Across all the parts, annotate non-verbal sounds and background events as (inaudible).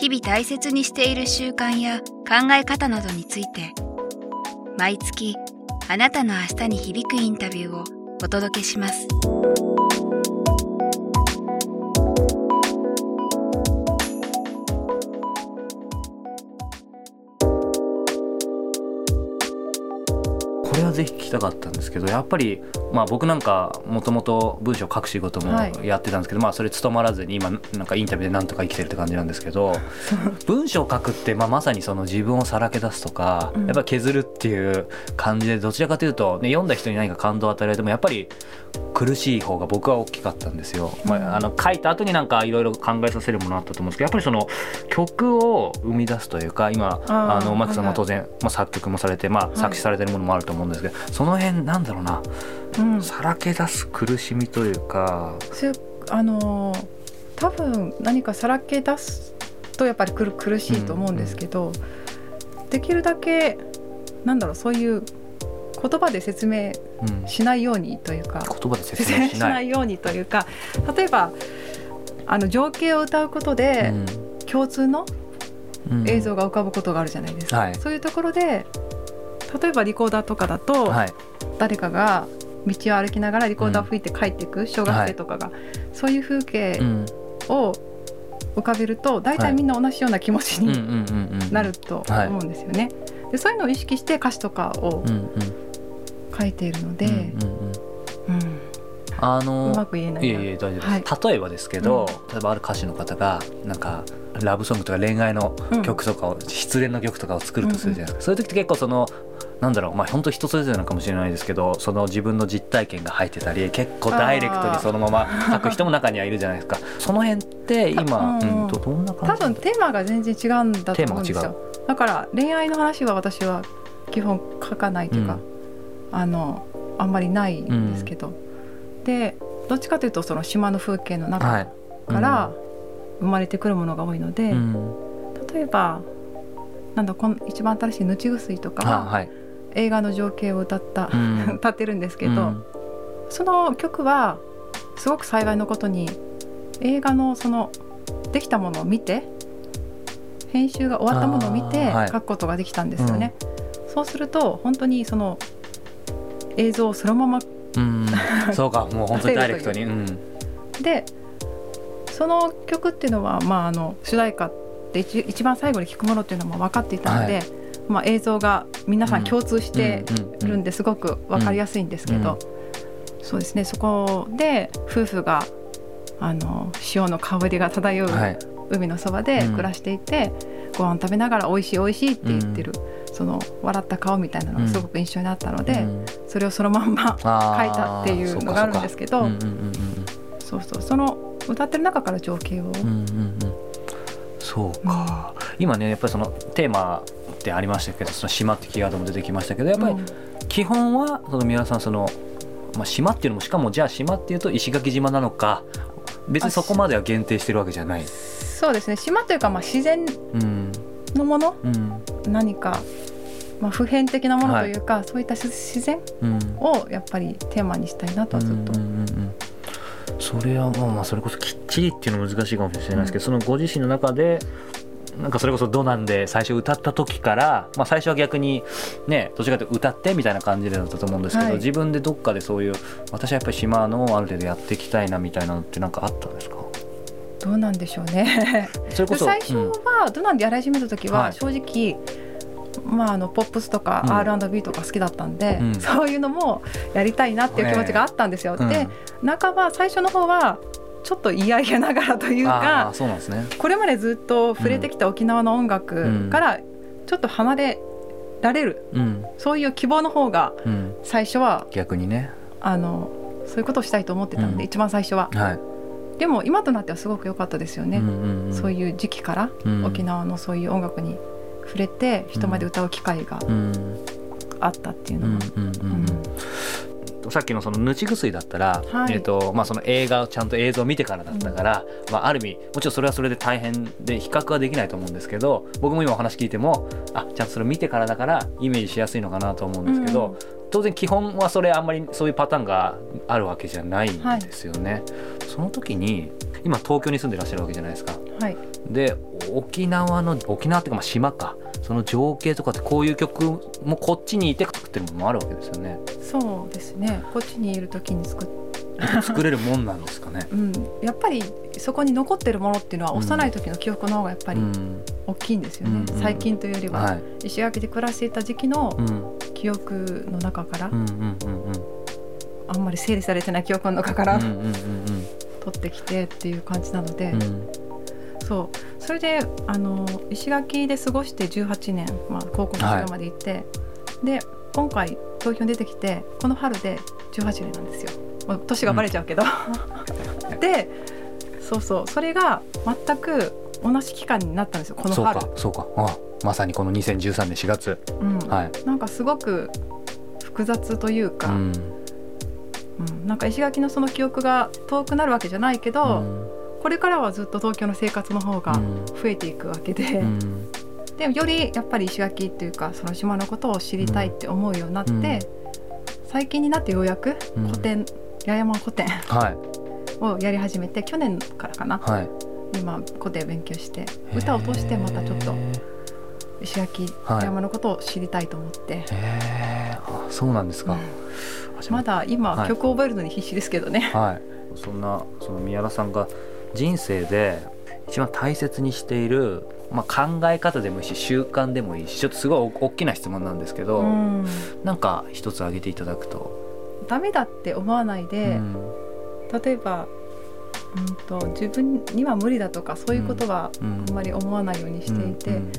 日々大切にしている習慣や考え方などについて毎月あなたの明日に響くインタビューをお届けします。これはぜひ聞きたかったんですけどやっぱり、まあ、僕なんかもともと文章を書く仕事もやってたんですけど、はい、まあ、それ務まらずに今なんかインタビューでなんとか生きてるって感じなんですけど文章を書くって、まあ、まさにその自分をさらけ出すとか、やっぱ削るっていう感じでどちらかというと、ね、読んだ人に何か感動を与えられてもやっぱり苦しい方が僕は大きかったんですよ。まあ、あの書いた後になんかいろいろ考えさせるものあったと思うんですけどやっぱりその曲を生み出すというか今あのマさんも当然、まあ、作曲もされて、まあ、作詞されてるものもあると思うんですけど、その辺なんだろうな、うん、さらけ出す苦しみというか。あの多分何かさらけ出すとやっぱり苦しいと思うんですけど、うんうん、できるだけなんだろうそういう言葉で説明しないようにというか、うん、言葉で説明しない。ようにというか。例えばあの情景を歌うことで共通の映像が浮かぶことがあるじゃないですか、うんはい、そういうところで例えばリコーダーとかだと、はい、誰かが道を歩きながらリコーダー吹いて帰っていく小学生とかが、はい、そういう風景を浮かべると大体みんな同じような気持ちになると思うんですよね。でそういうのを意識して歌詞とかを書いているので、うんあのうまく言えないいえいえ大丈夫です、はい、例えばですけど、例えばある歌手の方がなんかラブソングとか恋愛の曲とかを、失恋の曲とかを作るとするじゃないですか、そういう時って結構そのなんだろうまあ本当人それぞれなのかもしれないですけどその自分の実体験が入ってたり結構ダイレクトにそのまま書く人も中にはいるじゃないですか。その辺って今、うん、どんな感じ多分テーマが全然違うんだと思うんですよ。だから恋愛の話は私は基本書かないというか、うん、あのあんまりないんですけど、うん、でどっちかというとその島の風景の中から生まれてくるものが多いので、例えばなんだこの一番新しい「ぬちぐすい」とかは、はい、映画の情景を歌った、うん、(laughs) 歌ってるんですけど、うん、その曲はすごく幸いのことに映画のそのできたものを見て編集が終わったものを見て書くことができたんですよね。はいうん、そうすると本当にその映像をそのまま、うん、(laughs) そうかもう本当にダイレクトに。で。その曲っていうのは、まあ、あの主題歌って一一番最後に聴くものっていうのも分かっていたので、はい。まあ、映像が皆さん共通してるんですごく分かりやすいんですけど、そうですね。そこで夫婦があの潮の香りが漂う海のそばで暮らしていて、はい、ご飯食べながら美味しい美味しいって言ってる、うん、その笑った顔みたいなのがすごく印象になったので、うん、それをそのまんま書いたっていうのがあるんですけどそうそう。その歌ってる中から情景を。うんうんうん。そうか、うん、今ねやっぱりそのテーマってありましたけどその島ってキーワードも出てきましたけどやっぱり基本はその三浦さんその、まあ、島っていうのもしかもじゃあ島っていうと石垣島なのか別にそこまでは限定してるわけじゃない。そうですね。島というかまあ自然のもの、うん。うん、何か、まあ、普遍的なものというか、はい、そういった自然をやっぱりテーマにしたいなとはずっと。それはまあまあそれこそきっちりっていうの難しいかもしれないですけど、そのご自身の中でなんかそれこそ「ドナン」で最初歌った時から、まあ、最初は逆にねどちらかというと歌ってみたいな感じでだったと思うんですけど、はい、自分でどっかでそういう私はやっぱり島のある程度やっていきたいなみたいなのって何かあったんですか？どうなんでしょうね。それこそ最初は、ドナンでやり始めた時は正直、まあ、あのポップスとか R&B とか好きだったんで、うん、そういうのもやりたいなっていう気持ちがあったんですよ。で半ば最初の方はちょっと嫌々ながらというかそうなんです、ね、これまでずっと触れてきた沖縄の音楽からちょっと離れられる、うん、そういう希望の方が最初は、逆にね。あのそういうことをしたいと思ってたんで、うん、一番最初は。はい。でも今となってはすごく良かったですよね、そういう時期からうん。沖縄のそういう音楽に触れて人前で歌う機会がうん。あったっていううんのは、うんうん。さっきのそのぬち薬だったら、はい。えーとまあ、その映画をちゃんと映像を見てからだったから、まあ、ある意味もちろんそれはそれで大変で比較はできないと思うんですけど僕も今お話聞いてもあちゃんとそれを見てからだからイメージしやすいのかなと思うんですけど、当然基本はそれあんまりそういうパターンがあるわけじゃないんですよね。その時に今東京に住んでらっしゃるわけじゃないですか。はい。で沖縄の沖縄っていうかまあ島か。その情景とかってこういう曲もこっちにいて作ってるものもあるわけですよね。そうですね。こっちにいる時に作っ作れるもんなんですかね。(laughs) うん、やっぱりそこに残ってるものっていうのはうん。幼い時の記憶の方がやっぱりうん。大きいんですよね、うんうん。最近というよりは、はい。石垣で暮らしていた時期のうん。記憶の中から、あんまり整理されてない記憶の中から、取ってきてっていう感じなので、うんうんそう。それであの石垣で過ごして18年、まあ、高校卒業まで行って、で今回東京に出てきてこの春で18年なんですよ。年がバレちゃうけど、でそうそう。それが全く同じ期間になったんですよこのそう春。かそうか。あまさにこの2013年4月。うん。はい。なんかすごく複雑というか、うん。うん。なんか石垣のその記憶が遠くなるわけじゃないけど、これからはずっと東京の生活の方がうん。増えていくわけで、うん。でもよりやっぱり石垣っていうかその島のことを知りたいって思うようになって、うん。最近になってようやくうん。古典、八重山古典はい。をやり始めて去年からかな。はい。今古典勉強して歌を通してまたちょっと石垣山のことを知りたいと思って、へえあそうなんですか。あじゃあ。まだ今、はい。曲を覚えるのに必死ですけどね。はい、そんなその宮田さんが人生で一番大切にしている、まあ、考え方でもいいし習慣でもいいしちょっとすごい大きな質問なんですけど、うん。なんか一つ挙げていただくと。ダメだって思わないで、うん。例えば、うん、と自分には無理だとかそういうことはうん。あんまり思わないようにしていて、うん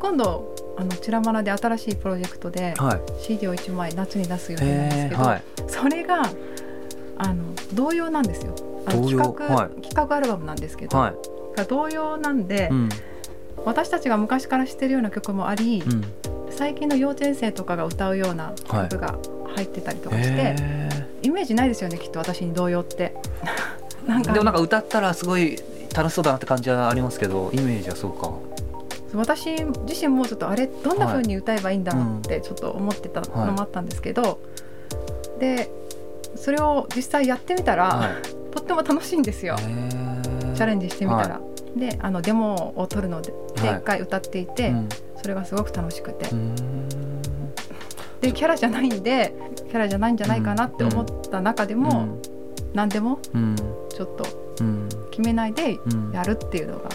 今度あのチラマナで新しいプロジェクトではい。CD を1枚夏に出す予定なんですけど、はい。それがあの同様なんですよ企画、はい。企画アルバムなんですけど、はい。が同様なんで、うん。私たちが昔から知ってるような曲もあり、うん。最近の幼稚園生とかが歌うような曲が入ってたりとかして、へイメージないですよねきっと私に同様って。(laughs) なんかーでもなんか歌ったらすごい楽しそうだなって感じはありますけどイメージはそうか。私自身もちょっとあれどんな風に歌えばいいんだろうってちょっと思ってたのもあったんですけど、でそれを実際やってみたら、はいとっても楽しいんですよ、チャレンジしてみたら。であのデモを撮るので一回歌っていて、うん。それがすごく楽しくて、うん。でキャラじゃないんでキャラじゃないんじゃないかなって思った中でも、何でもうん。ちょっとうん。決めないでうん。やるっていうのが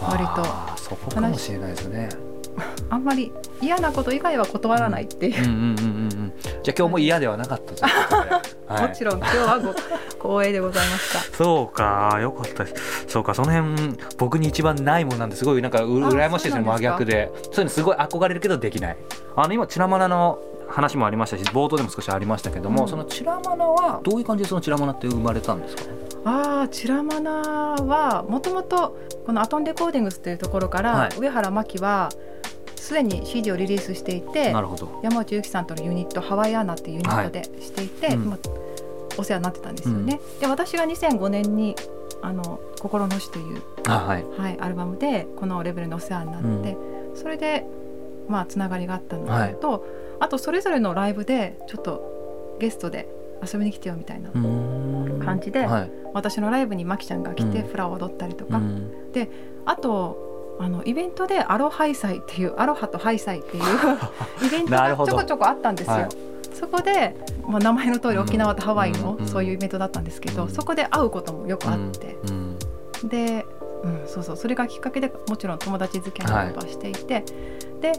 割とあーそこかもしれないですね。あんまり嫌なこと以外は断らないっていううんうんうんうんうん。じゃあ今日も嫌ではなかったということで。(laughs) はいもちろん今日はご光栄でございました。そうか、よかったです。そうか、その辺僕に一番ないもんなんですごいなんかう羨ましいですね真逆で。そういうのすごい憧れるけどできない。あの今チラマナの話もありましたし、冒頭でも少しありましたけども、うんそのチラマナはどういう感じでそのチラマナって生まれたんですか？ああチラマナはもともとこのアトンレコーディングスというところから、はい上原真希はすでに CD をリリースしていてなるほど。山内優樹さんとのユニットハワイアーナっていうユニットでしていて、はいうん。まあお世話になってたんですよね。で私が2005年にあの「心の死」という、あはい。はい、アルバムでこのレベルにお世話になって、それでまあつながりがあったのと、あとそれぞれのライブでちょっとゲストで遊びに来てよみたいな感じではい。私のライブにマキちゃんが来てうん。フラを踊ったりとか、うん。あとあのイベントでアロハイサイっていうアロハとハイサイっていう (laughs) イベントがちょこちょこあったんですよ。はい。そこで、まあ、名前の通りうん。沖縄とハワイのうんそういうイベントだったんですけど、うん。そこで会うこともよくあって、うん。で、うん、そうそう。それがきっかけでもちろん友達付き合いのことはしていて、で、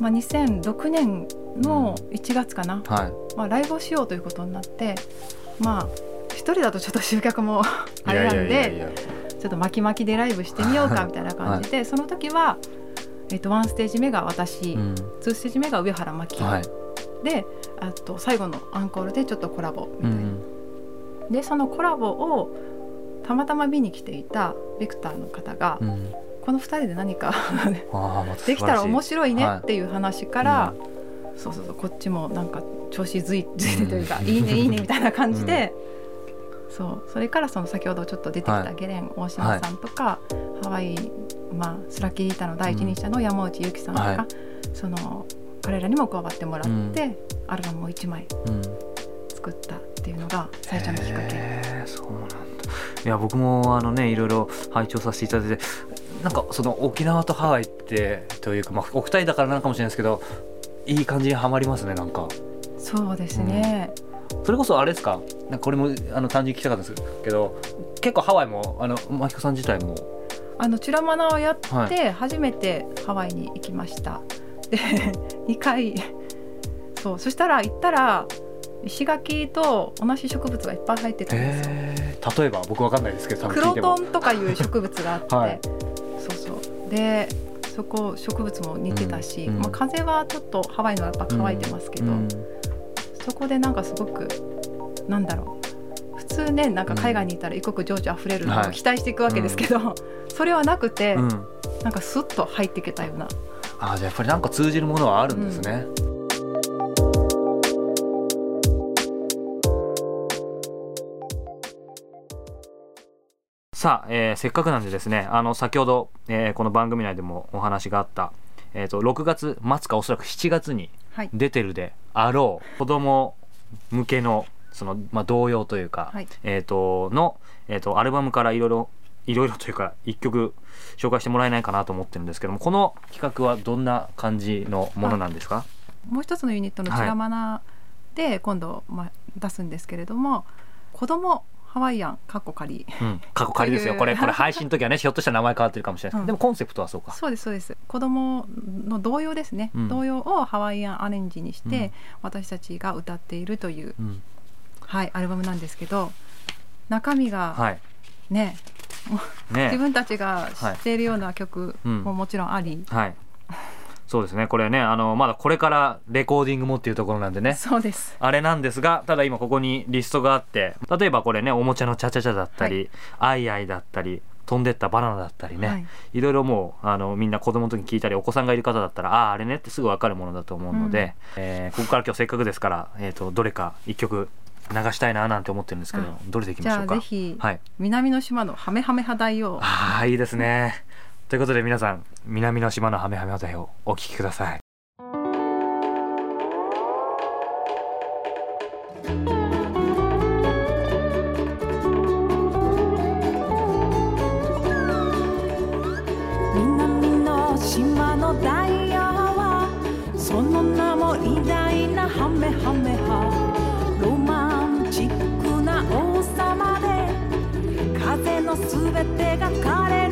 まあ、2006年の1月かな、はい。まあ、ライブをしようということになってまあ一人だとちょっと集客も (laughs) あれなんでちょっと巻き巻きでライブしてみようかみたいな感じで、その時は、えっとワンステージ目が私、うん。ツーステージ目が上原真希、はい。であと最後のアンコールでちょっとコラボみたいな。うんでそのコラボをたまたま見に来ていたビクターの方が、うん、この2人で何か (laughs) できたら面白いねっていう話から、はい、そうそうそうこっちもなんか調子づいてというか、うん、いいねいいねみたいな感じで、うん、そう。それからその先ほどちょっと出てきたゲレン大島さんとか、はい、ハワイ、まあ、スラキリータの第一人者の山内由紀さんとか、はい、その彼らにも加わってもらって、アルバムを1枚作ったっていうのが最初のきっかけ。そうなんだ。いや僕もあのねいろいろ拝聴させていただいてなんかその沖縄とハワイってというか、まあ、お二人だからなのかもしれないですけどいい感じにはまりますねなんか。そうですね、うん、それこそあれですか？なんかこれもあの単純に聞きたかったですけど結構ハワイもあのマキコさん自体も。あのチュラマナをやって初めてハワイに行きました、はい、(laughs) で2回そうそしたら行ったら石垣と同じ植物がいっぱい入ってたんですよ。例えば僕わかんないですけどクロトンとかいう植物があって、はい、そうそう。でそこ植物も似てたし、うん、まあ、風はちょっとハワイのやっぱ乾いてますけど、うん、そこでなんかすごくなんだろう。普通ねなんか海外にいたら異国情緒あふれるのを期待していくわけですけど、はい、それはなくて、うん、なんかスッと入っていけたような。あじゃあやっぱりなんか通じるものはあるんですね。さあ、えー、せっかくなんでですねあの先ほど、えー、この番組内でもお話があった、えーと、6月末かおそらく7月に出てるであろう、はい、子供向けのその、まあ、童謡というか、はい、えーと、の、えーと、アルバムからいろいろいろいろというか一曲紹介してもらえないかなと思ってるんですけどもこの企画はどんな感じのものなんですか？もう一つのユニットの「チラマナ」で今度、まあ、出すんですけれども子供ハワイアンカッコ仮、うん、カッコ仮ですよ。(laughs) これこれ配信の時はねひょっとしたら名前変わってるかもしれない、うん、でもコンセプトはそうか。そうですそうです。子供の童謡ですね、うん、童謡をハワイアンアレンジにして、私たちが歌っているという、はいアルバムなんですけど中身が、はい、ねね。(laughs) 自分たちが知っているような曲ももちろんあり、はい、そうですねこれねあのまだこれからレコーディングもっていうところなんでね。そうです。あれなんですがただ今ここにリストがあって例えばこれねおもちゃのチャチャチャだったり、はい、アイアイだったり飛んでったバナナだったりね、はい、いろいろもうあのみんな子供の時に聞いたりお子さんがいる方だったらあああれねってすぐ分かるものだと思うので、うん、えー、ここから今日せっかくですから、えーと、どれか一曲流したいななんて思ってるんですけど、どれでいきましょうか？はい、南の島のハメハメ派大を。ああいいですね。ということで皆さん南の島のハメハメ話題をお聞きくださいすべてが彼